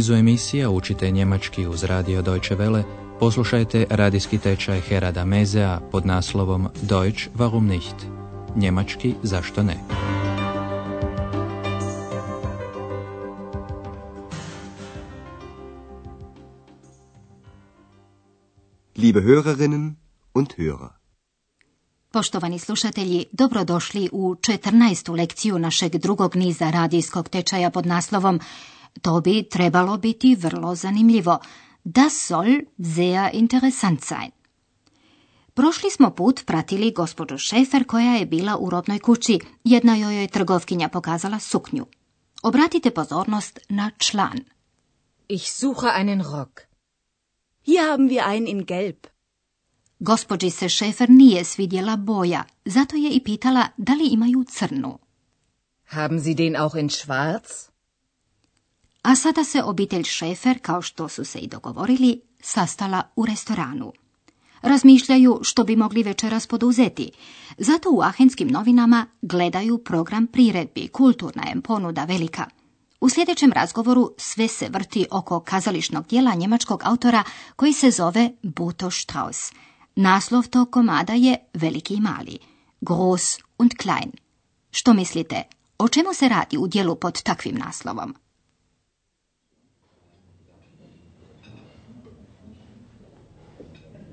nizu emisija učite njemački uz radio Deutsche Welle, poslušajte radijski tečaj Herada Mezea pod naslovom Deutsch warum nicht? Njemački zašto ne? Liebe Hörerinnen und Hörer. Poštovani slušatelji, dobrodošli u 14. lekciju našeg drugog niza radijskog tečaja pod naslovom To bi trebalo biti vrlo zanimljivo. Das soll sehr interessant sein. Prošli smo put pratili gospođu Šefer koja je bila u robnoj kući. Jedna joj je trgovkinja pokazala suknju. Obratite pozornost na član. Ich suche einen Rock. Hier haben wir einen in gelb. Gospođi se Šefer nije svidjela boja, zato je i pitala da li imaju crnu. Haben Sie den auch in schwarz? A sada se obitelj Šefer, kao što su se i dogovorili, sastala u restoranu. Razmišljaju što bi mogli večeras poduzeti. Zato u ahenskim novinama gledaju program priredbi, kulturna je ponuda velika. U sljedećem razgovoru sve se vrti oko kazališnog dijela njemačkog autora koji se zove Buto Strauss. Naslov tog komada je Veliki i mali, Groß und Klein. Što mislite, o čemu se radi u dijelu pod takvim naslovom?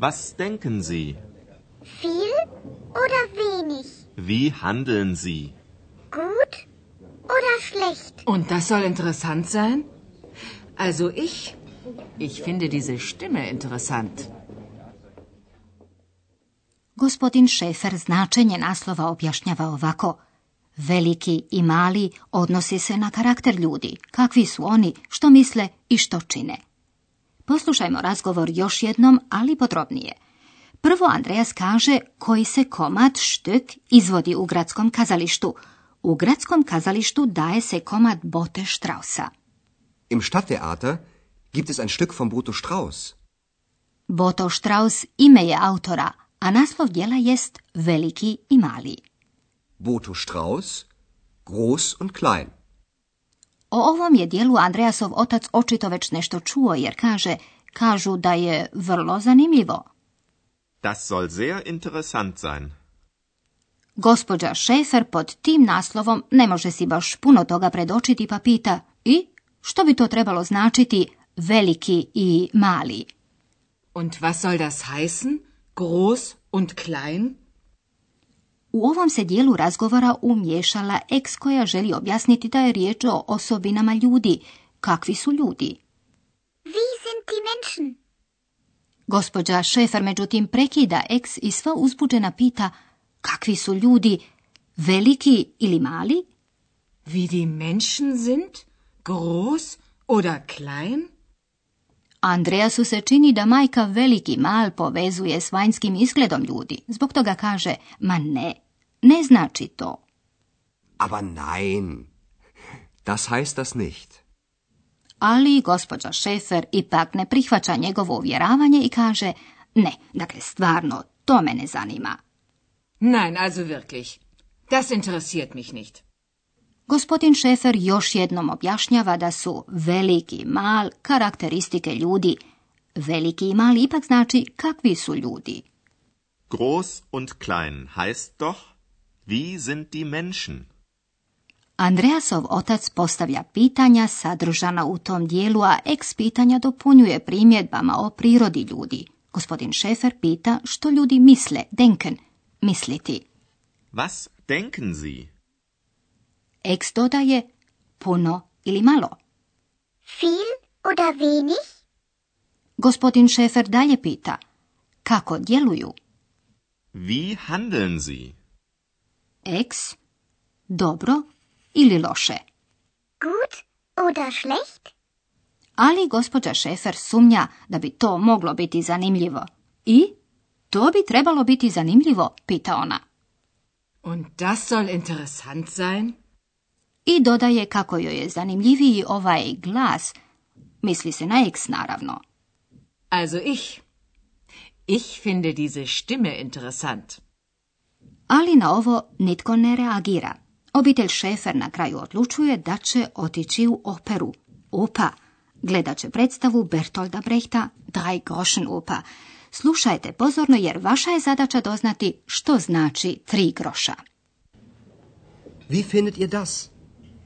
Was denken Sie? Viel oder wenig? Wie handeln Sie? Gut oder schlecht? Und das soll interessant sein? Also ich, ich finde diese Stimme interessant. Gospodin Šefer značenje naslova objašnjava ovako. Veliki i mali odnosi se na karakter ljudi, kakvi su oni, što misle i što čine. Poslušajmo razgovor još jednom, ali podrobnije. Prvo Andreas kaže koji se komad štök izvodi u gradskom kazalištu. U gradskom kazalištu daje se komad Bote Straussa. Im Stadttheater gibt es ein Stück von Boto Strauß. Boto Strauss ime je autora, a naslov djela jest Veliki i mali. Boto Strauß, groß und klein. O ovom je dijelu Andreasov otac očito već nešto čuo jer kaže, kažu da je vrlo zanimljivo. Das soll sehr interessant sein. Gospođa Šefer pod tim naslovom ne može si baš puno toga predočiti pa pita i što bi to trebalo značiti veliki i mali? Und was soll das heißen? Groß und klein? U ovom se dijelu razgovora umješala eks koja želi objasniti da je riječ o osobinama ljudi. Kakvi su ljudi? Wie sind die Menschen? Gospođa Šefer međutim prekida eks i sva uzbuđena pita kakvi su ljudi, veliki ili mali? Wie die Menschen sind? Groß oder klein? Andreasu se čini da majka veliki mal povezuje s vanjskim izgledom ljudi. Zbog toga kaže, ma ne, ne znači to. Aber nein, das heißt das nicht. Ali gospođa Šefer ipak ne prihvaća njegovo uvjeravanje i kaže, ne, dakle stvarno, to me ne zanima. Nein, also wirklich. Das interessiert mich nicht. Gospodin Šefer još jednom objašnjava da su veliki i mal karakteristike ljudi. Veliki i mal ipak znači kakvi su ljudi. Groß und klein heißt doch, wie sind die Menschen? Andreasov otac postavlja pitanja sadržana u tom dijelu, a ex pitanja dopunjuje primjedbama o prirodi ljudi. Gospodin Šefer pita što ljudi misle, denken, misliti. Was denken Sie? Ex dodaje puno ili malo. Viel oder wenig? Gospodin Šefer dalje pita kako djeluju. Wie handeln Sie? Ex dobro ili loše. Gut oder schlecht? Ali gospođa Šefer sumnja da bi to moglo biti zanimljivo. I? To bi trebalo biti zanimljivo, pita ona. Und das soll interessant sein? I dodaje kako joj je zanimljiviji ovaj glas, misli se na eks naravno. Also ich. Ich finde diese Stimme interessant. Ali na ovo nitko ne reagira. Obitelj Šefer na kraju odlučuje da će otići u operu. Opa, gledat će predstavu Bertolda Brechta Drei Groschen Opa. Slušajte pozorno jer vaša je zadaća doznati što znači tri groša. Wie findet ihr das?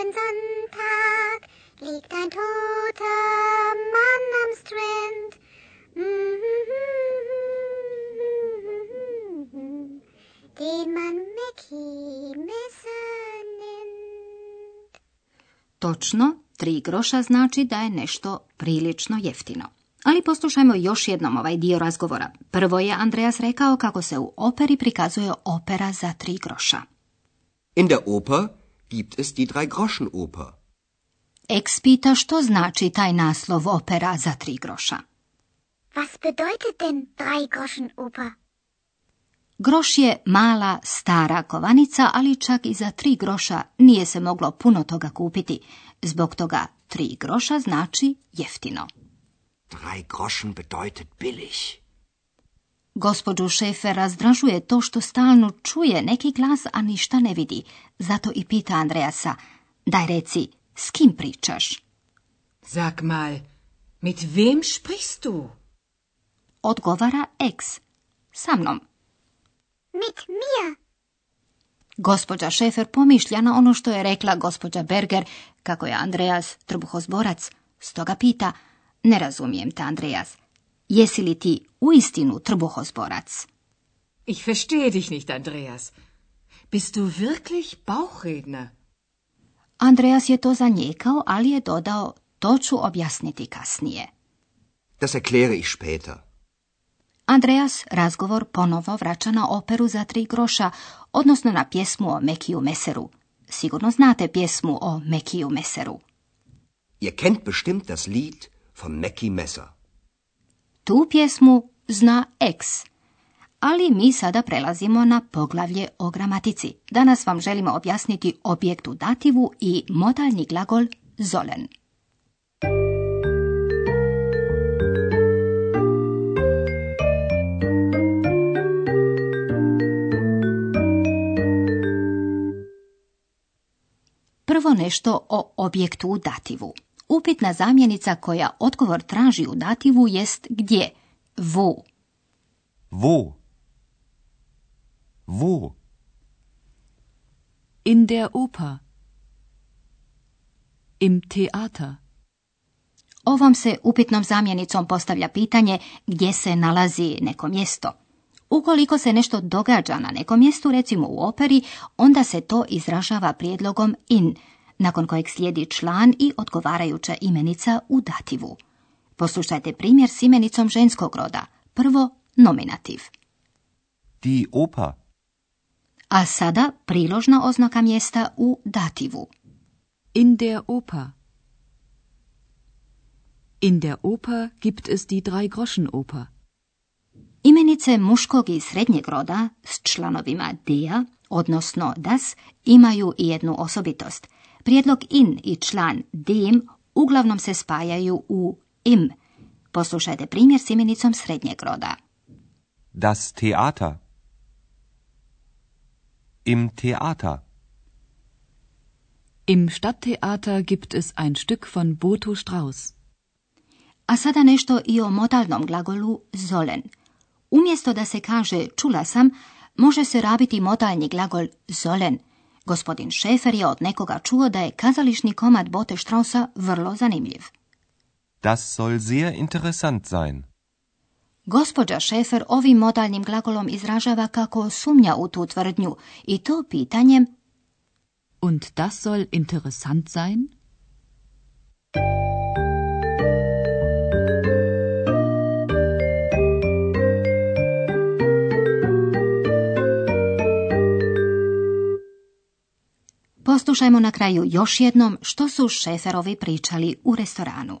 Blauen Sonntag liegt ein toter Mann am Strand. Den man Mackie Messer nennt. Točno, tri groša znači da je nešto prilično jeftino. Ali poslušajmo još jednom ovaj dio razgovora. Prvo je Andreas rekao kako se u operi prikazuje opera za tri groša. In der Oper gibt es die Drei-Groschen-Oper. Eks pita što znači taj naslov opera za tri groša. Was bedeutet denn Drei-Groschen-Oper? Groš je mala, stara kovanica, ali čak i za tri groša nije se moglo puno toga kupiti. Zbog toga tri groša znači jeftino. Drei Groschen bedeutet billig. Gospođu Šefer razdražuje to što stalno čuje neki glas, a ništa ne vidi. Zato i pita Andreasa, daj reci, s kim pričaš? Sag mal, mit wem sprichst du? Odgovara eks, sa mnom. Mit mir? Gospođa Šefer pomišlja na ono što je rekla gospođa Berger, kako je Andreas trbuhozborac. Stoga pita, ne razumijem te, Andreas. Jesi li ti uistinu trbuhozborac? Ich verstehe dich nicht, Andreas. Bist du wirklich Bauchredner? Andreas je to zanijekao, ali je dodao, to ću objasniti kasnije. Das erkläre ich später. Andreas razgovor ponovo vraća na operu za tri groša, odnosno na pjesmu o Mekiju Meseru. Sigurno znate pjesmu o Mekiju Meseru. Ihr kennt bestimmt das Lied von Mackie Messer. Tu pjesmu zna eks. Ali mi sada prelazimo na poglavlje o gramatici. Danas vam želimo objasniti objekt u dativu i modalni glagol zolen. Prvo nešto o objektu u dativu. Upitna zamjenica koja odgovor traži u dativu jest gdje? Vu. Wo? Wo? In der Oper. Im Theater. Ovom se upitnom zamjenicom postavlja pitanje gdje se nalazi neko mjesto. Ukoliko se nešto događa na nekom mjestu, recimo u operi, onda se to izražava prijedlogom in, nakon kojeg slijedi član i odgovarajuća imenica u dativu. Poslušajte primjer s imenicom ženskog roda. Prvo, nominativ. Die Oper. A sada priložna oznaka mjesta u dativu. In der Oper. In der Oper gibt es die Drei-Groschen-Oper. Imenice muškog i srednjeg roda s članovima dia, odnosno das, imaju i jednu osobitost. Prijedlog in i član dem uglavnom se spajaju u im. Poslušajte primjer s imenicom srednjeg roda. Das Theater. Im Theater. Im Stadttheater gibt es ein Stück von Boto Strauß. A sada nešto i o modalnom glagolu zolen. Umjesto da se kaže čula sam, može se rabiti modalni glagol zolen. Gospodin Šefer je od nekoga čuo da je kazališni komad Bote Strausa vrlo zanimljiv. Das soll sehr interessant sein. Gospođa Šefer ovim modalnim glagolom izražava kako sumnja u tu tvrdnju i to pitanjem Und das soll interessant sein? Poslušajmo na kraju još jednom što su Šeferovi pričali u restoranu.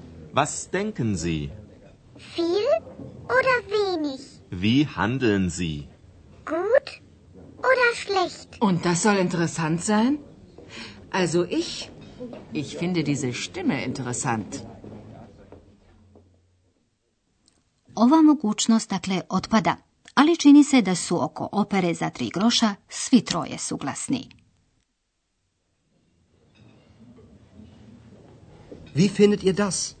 Was denken Sie? Viel oder wenig? Wie handeln Sie? Gut oder schlecht? Und das soll interessant sein? Also ich, ich finde diese Stimme interessant. Ova mogućnost dakle otpada, ali čini se da su oko opere za tri groša svi troje suglasni. Wie findet ihr das?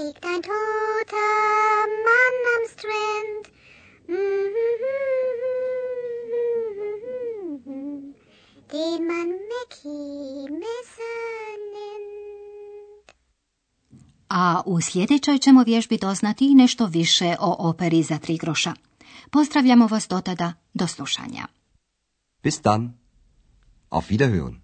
Liegt ein toter Mann am Strand. Den man Mackie Messer nennt. A u sljedećoj ćemo vježbi doznati i nešto više o operi za tri groša. Pozdravljamo vas do tada, do slušanja. Bis dann. Auf Wiederhören.